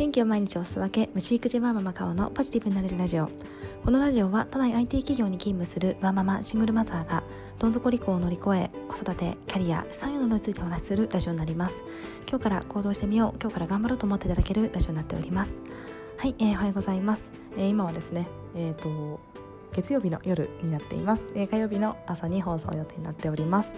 元気を毎日おすわけ虫育児マママカオのポジティブになれるラジオ。このラジオは都内 IT 企業に勤務するワーママシングルマザーがどん底離婚を乗り越え子育てキャリア資産などについてお話しするラジオになります。今日から行動してみよう今日から頑張ろうと思っていただけるラジオになっております。はい、えー、おはようございます、えー、今はですねえっ、ー、と月曜日の夜になっています、えー、火曜日の朝に放送予定になっております。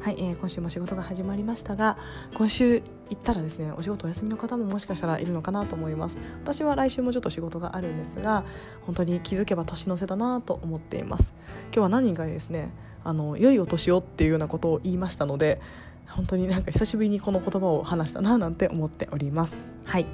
はい、えー、今週も仕事が始まりましたが今週行ったらですねお仕事お休みの方ももしかしたらいるのかなと思います。私は来週もちょっと仕事があるんですが本当に気づけば年の瀬だなと思っています。今日は何人かにですねあの良いお年をっていうようなことを言いましたので本当になんか久しぶりにこの言葉を話したななんて思っております。はい。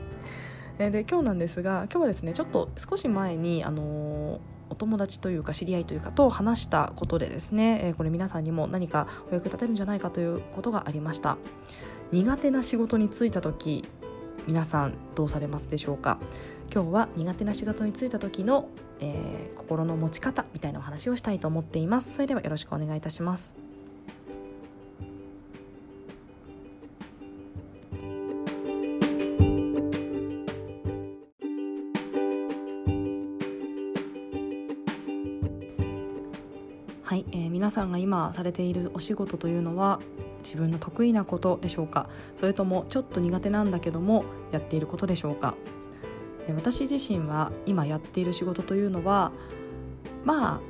で今日なんですが今日はですねちょっと少し前にあのお友達というか知り合いというかと話したことでですね、えこれ皆さんにも何かお役立てるんじゃないかということがありました。苦手な仕事に就いた時皆さんどうされますでしょうか？今日は苦手な仕事に就いた時の、えー、心の持ち方みたいなお話をしたいと思っています。それではよろしくお願いいたします。はい、えー、皆さんが今されているお仕事というのは自分の得意なことでしょうか？それともちょっと苦手なんだけどもやっていることでしょうか？私自身は今やっている仕事というのはまあ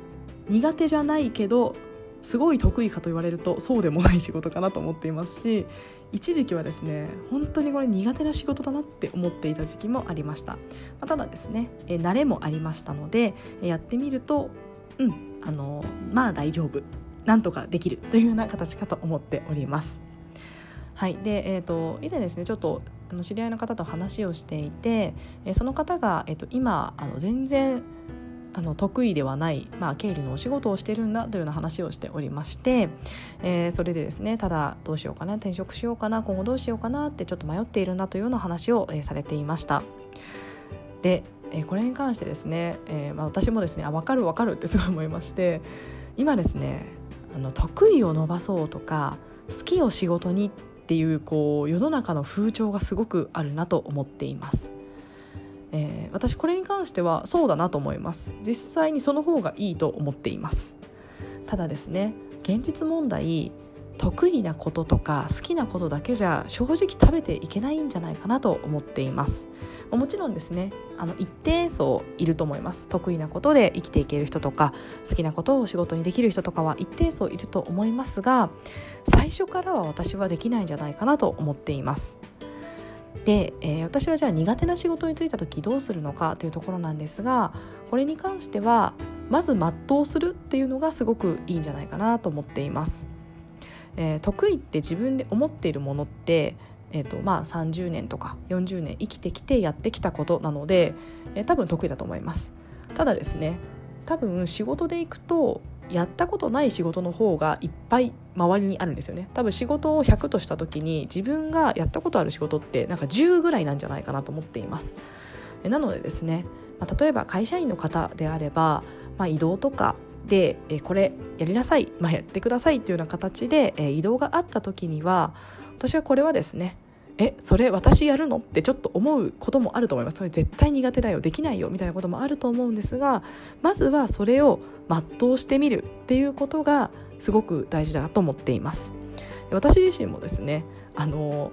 苦手じゃないけどすごい得意かと言われるとそうでもない仕事かなと思っていますし一時期はですね本当にこれ苦手な仕事だなって思っていた時期もありました、まあ、ただですねえ慣れもありましたのでやってみるとうんあのまあ大丈夫なんとかできるというような形かと思っております。はいでえーと、以前ですねちょっとあの知り合いの方と話をしていて、え、その方が、えーと、今あの全然あの得意ではない、まあ、経理のお仕事をしてるんだというような話をしておりまして、えー、それでですねただどうしようかな転職しようかな今後どうしようかなってちょっと迷っているんだというような話を、えー、されていました。でえー、これに関してですね、えーまあ、私もですねあ分かる分かるってすごい思いまして今ですねあの得意を伸ばそうとか好きを仕事にっていうこう世の中の風潮がすごくあるなと思っています。えー、私これに関してはそうだなと思います実際にその方がいいと思っていますただですね現実問題得意なこととか好きなことだけじゃ正直食べていけないんじゃないかなと思っています。もちろんですねあの一定層いると思います。得意なことで生きていける人とか好きなことを仕事にできる人とかは一定層いると思いますが最初からは私はできないんじゃないかなと思っています。で、えー、私はじゃあ苦手な仕事に就いた時どうするのかというところなんですがこれに関してはまず全うするっていうのがすごくいいんじゃないかなと思っています。えー、得意って自分で思っているものって、えーとまあ、30年とか40年生きてきてやってきたことなので、えー、多分得意だと思います。ただですね多分仕事でいくとやったことない仕事の方がいっぱい周りにあるんですよね。多分仕事を100とした時に自分がやったことある仕事ってなんか10ぐらいなんじゃないかなと思っています。なのでですね、まあ、例えば会社員の方であれば、まあ、移動とかで、えこれやりなさい、まあ、やってくださいというような形で、え移動があった時には私はこれはですねえそれ私やるのってちょっと思うこともあると思います。それ絶対苦手だよできないよみたいなこともあると思うんですがまずはそれを全うしてみるっていうことがすごく大事だと思っています。私自身もですねあの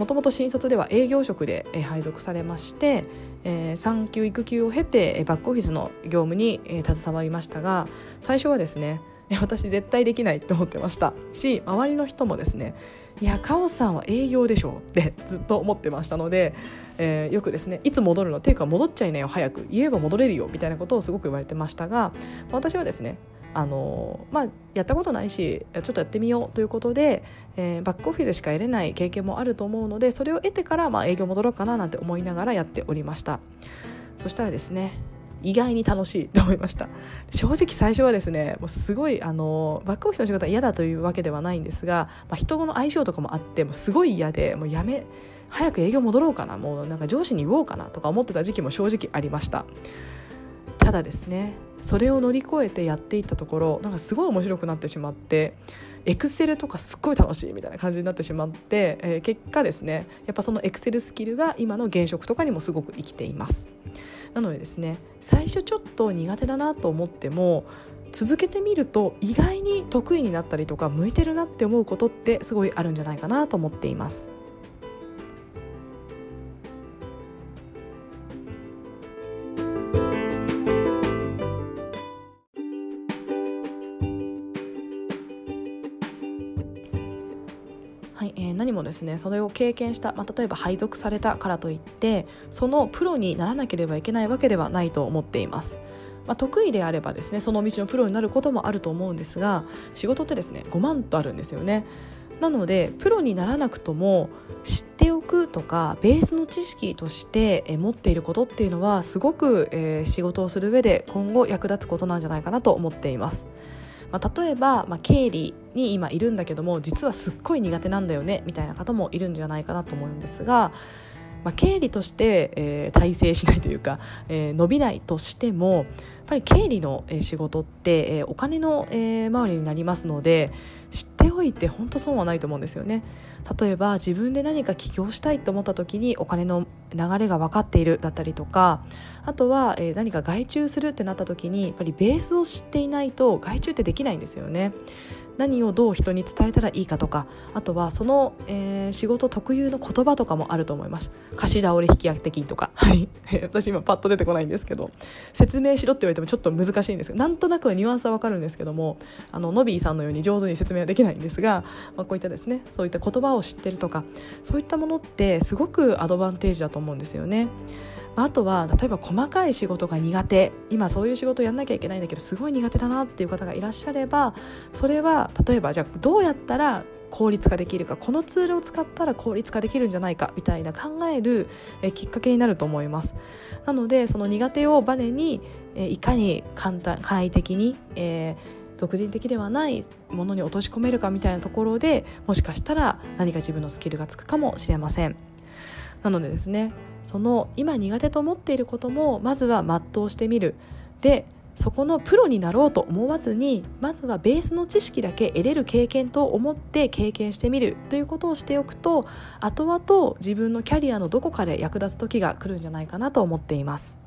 もともと新卒では営業職で配属されまして、えー、産休育休を経てバックオフィスの業務に携わりましたが最初はですね私絶対できないって思ってました。し周りの人もですねいやカオさんは営業でしょってずっと思ってましたので、えー、よくですねいつ戻るの？っていうか戻っちゃいなよ早く。言えば戻れるよみたいなことをすごく言われてましたが私はですねあのまあ、やったことないしちょっとやってみようということで、えー、バックオフィスしか得れない経験もあると思うのでそれを得てから、まあ、営業戻ろうかななんて思いながらやっておりました。そしたらですね意外に楽しいと思いました。正直最初はですねもうすごいあのバックオフィスの仕事は嫌だというわけではないんですが、まあ、人の相性とかもあってもうすごい嫌でもうやめ早く営業戻ろうかなもうなんか上司に言おうかなとか思ってた時期も正直ありました。ただですねそれを乗り越えてやっていったところなんかすごい面白くなってしまってエクセルとかすっごい楽しいみたいな感じになってしまって、えー、結果ですねやっぱそのエクセルスキルが今の現職とかにもすごく生きています。なのでですね最初ちょっと苦手だなと思っても続けてみると意外に得意になったりとか向いてるなって思うことってすごいあるんじゃないかなと思っています。何もですねそれを経験した、まあ、例えば配属されたからといってそのプロにならなければいけないわけではないと思っています。まあ、得意であればですねその道のプロになることもあると思うんですが仕事ってですね5万とあるんですよね。なのでプロにならなくとも知っておくとかベースの知識として持っていることっていうのはすごく、えー、仕事をする上で今後役立つことなんじゃないかなと思っています。まあ、例えば、まあ、経理に今いるんだけども実はすっごい苦手なんだよねみたいな方もいるんじゃないかなと思うんですが、まあ、経理として、えー、体制しないというか、えー、伸びないとしてもやっぱり経理の仕事って、えー、お金の、えー、周りになりますので知っておいて本当損はないと思うんですよね。例えば自分で何か起業したいと思った時にお金の流れが分かっているだったりとかあとは、え何か外注するってなった時にやっぱりベースを知っていないと外注ってできないんですよね。何をどう人に伝えたらいいかとかあとはその、えー、仕事特有の言葉とかもあると思います。貸し倒れ引き当て金とか。はい。私今パッと出てこないんですけど。説明しろって言われてもちょっと難しいんですけど。なんとなくニュアンスはわかるんですけどもあのノビーさんのように上手に説明はできないんですが、まあ、こういったですねそういった言葉を知ってるとかそういったものってすごくアドバンテージだと思うんですよね。あとは例えば細かい仕事が苦手。今そういう仕事をやんなきゃいけないんだけどすごい苦手だなっていう方がいらっしゃればそれは例えばじゃあどうやったら効率化できるか。このツールを使ったら効率化できるんじゃないか。みたいな考えるえきっかけになると思います。なのでその苦手をバネにえいかに簡単快適に、えー、俗人的ではないものに落とし込めるかみたいなところでもしかしたら何か自分のスキルがつくかもしれません。なのでですねその今苦手と思っていることもまずは全うしてみるでそこのプロになろうと思わずにまずはベースの知識だけ得れる経験と思って経験してみるということをしておくと後々自分のキャリアのどこかで役立つ時が来るんじゃないかなと思っています。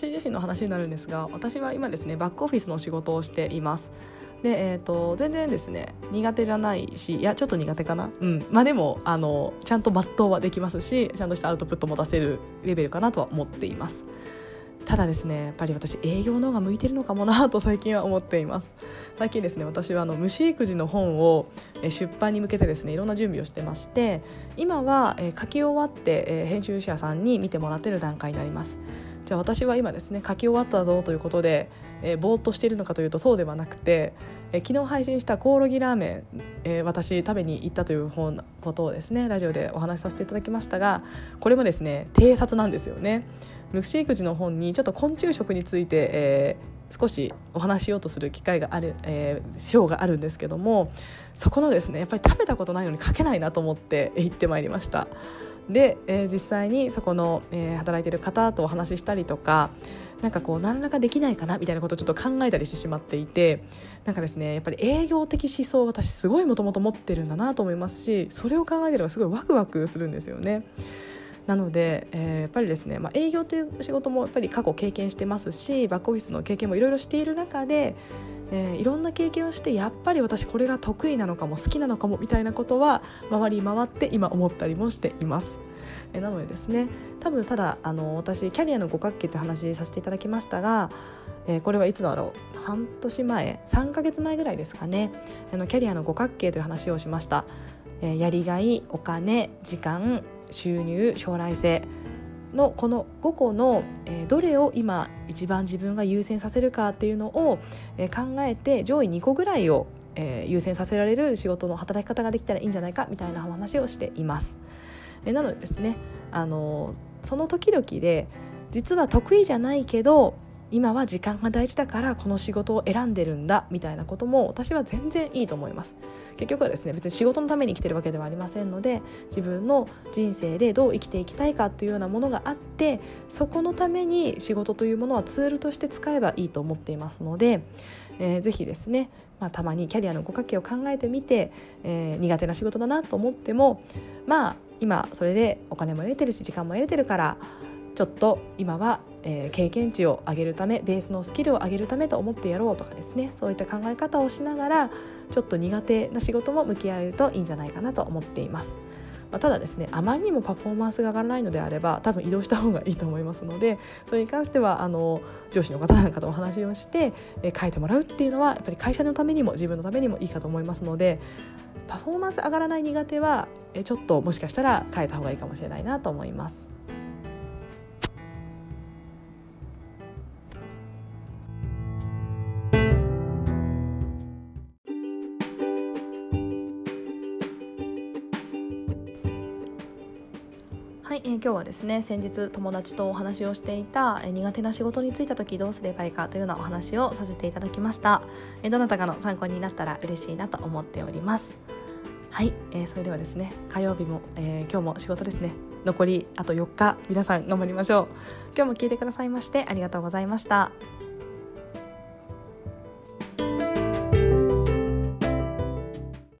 私自身の話になるんですが私は今ですねバックオフィスの仕事をしています。で、えーと、全然ですね苦手じゃないしいやちょっと苦手かな、うんまあ、でもあのちゃんと抜刀はできますしちゃんとしたアウトプットも出せるレベルかなとは思っています。ただですねやっぱり私営業の方が向いてるのかもなと最近は思っています最近ですね私はあの虫育児の本を出版に向けてですねいろんな準備をしてまして今は書き終わって編集者さんに見てもらってる段階になりますじゃあ私は今ですね書き終わったぞということで、えー、ぼーっとしているのかというとそうではなくて、えー、昨日配信したコオロギラーメン、えー、私食べに行ったという本ことをですねラジオでお話しさせていただきましたがこれもですね偵察なんですよね。虫育児の本にちょっと昆虫食について、えー、少しお話しようとする機会がある、えー、章があるんですけどもそこのですねやっぱり食べたことないのに書けないなと思って行ってまいりました。で、えー、実際にそこの、えー、働いている方とお話ししたりとかなんかこう何らかできないかなみたいなことをちょっと考えたりしてしまっていてなんかですねやっぱり営業的思想私すごいもともと持ってるんだなと思いますしそれを考えてるのがすごいワクワクするんですよね。なので、えー、やっぱりですね、まあ、営業という仕事もやっぱり過去経験してますしバックオフィスの経験もいろいろしている中で、えー、いろんな経験をしてやっぱり私これが得意なのかも好きなのかもみたいなことは回り回って今思ったりもしています。えなのでですね多分ただあの私キャリアの五角形って話させていただきましたが、えー、これはいつだろう。半年前3ヶ月前ぐらいですかね。あのキャリアの五角形という話をしました、えー、やりがいお金時間収入将来性のこの5個の、え、どれを今一番自分が優先させるかっていうのを、え、考えて上位2個ぐらいを、え、優先させられる仕事の働き方ができたらいいんじゃないかみたいなお話をしています。えなのでですねあのその時々で実は得意じゃないけど今は時間が大事だからこの仕事を選んでるんだみたいなことも私は全然いいと思います。結局はですね別に仕事のために生きてるわけではありませんので自分の人生でどう生きていきたいかというようなものがあってそこのために仕事というものはツールとして使えばいいと思っていますので、えー、ぜひですねまあ、たまにキャリアの五角形を考えてみて、えー、苦手な仕事だなと思ってもまあ今それでお金も得れてるし時間も得れてるからちょっと今は、えー、経験値を上げるためベースのスキルを上げるためと思ってやろうとかですねそういった考え方をしながらちょっと苦手な仕事も向き合えるといいんじゃないかなと思っています。まあ、ただですねあまりにもパフォーマンスが上がらないのであれば多分移動した方がいいと思いますので それに関してはあの上司の方なんかとお話をして、えー、書いてもらうっていうのはやっぱり会社のためにも自分のためにもいいかと思いますのでパフォーマンス上がらない苦手は、えー、ちょっともしかしたら変えた方がいいかもしれないなと思います。今日はですね先日友達とお話をしていた、え、苦手な仕事に就いた時どうすればいいかというようなお話をさせていただきました、え、どなたかの参考になったら嬉しいなと思っております。はい、えー、それではですね火曜日も、えー、今日も仕事ですね。残りあと4日皆さん頑張りましょう。今日も聞いてくださいましてありがとうございました。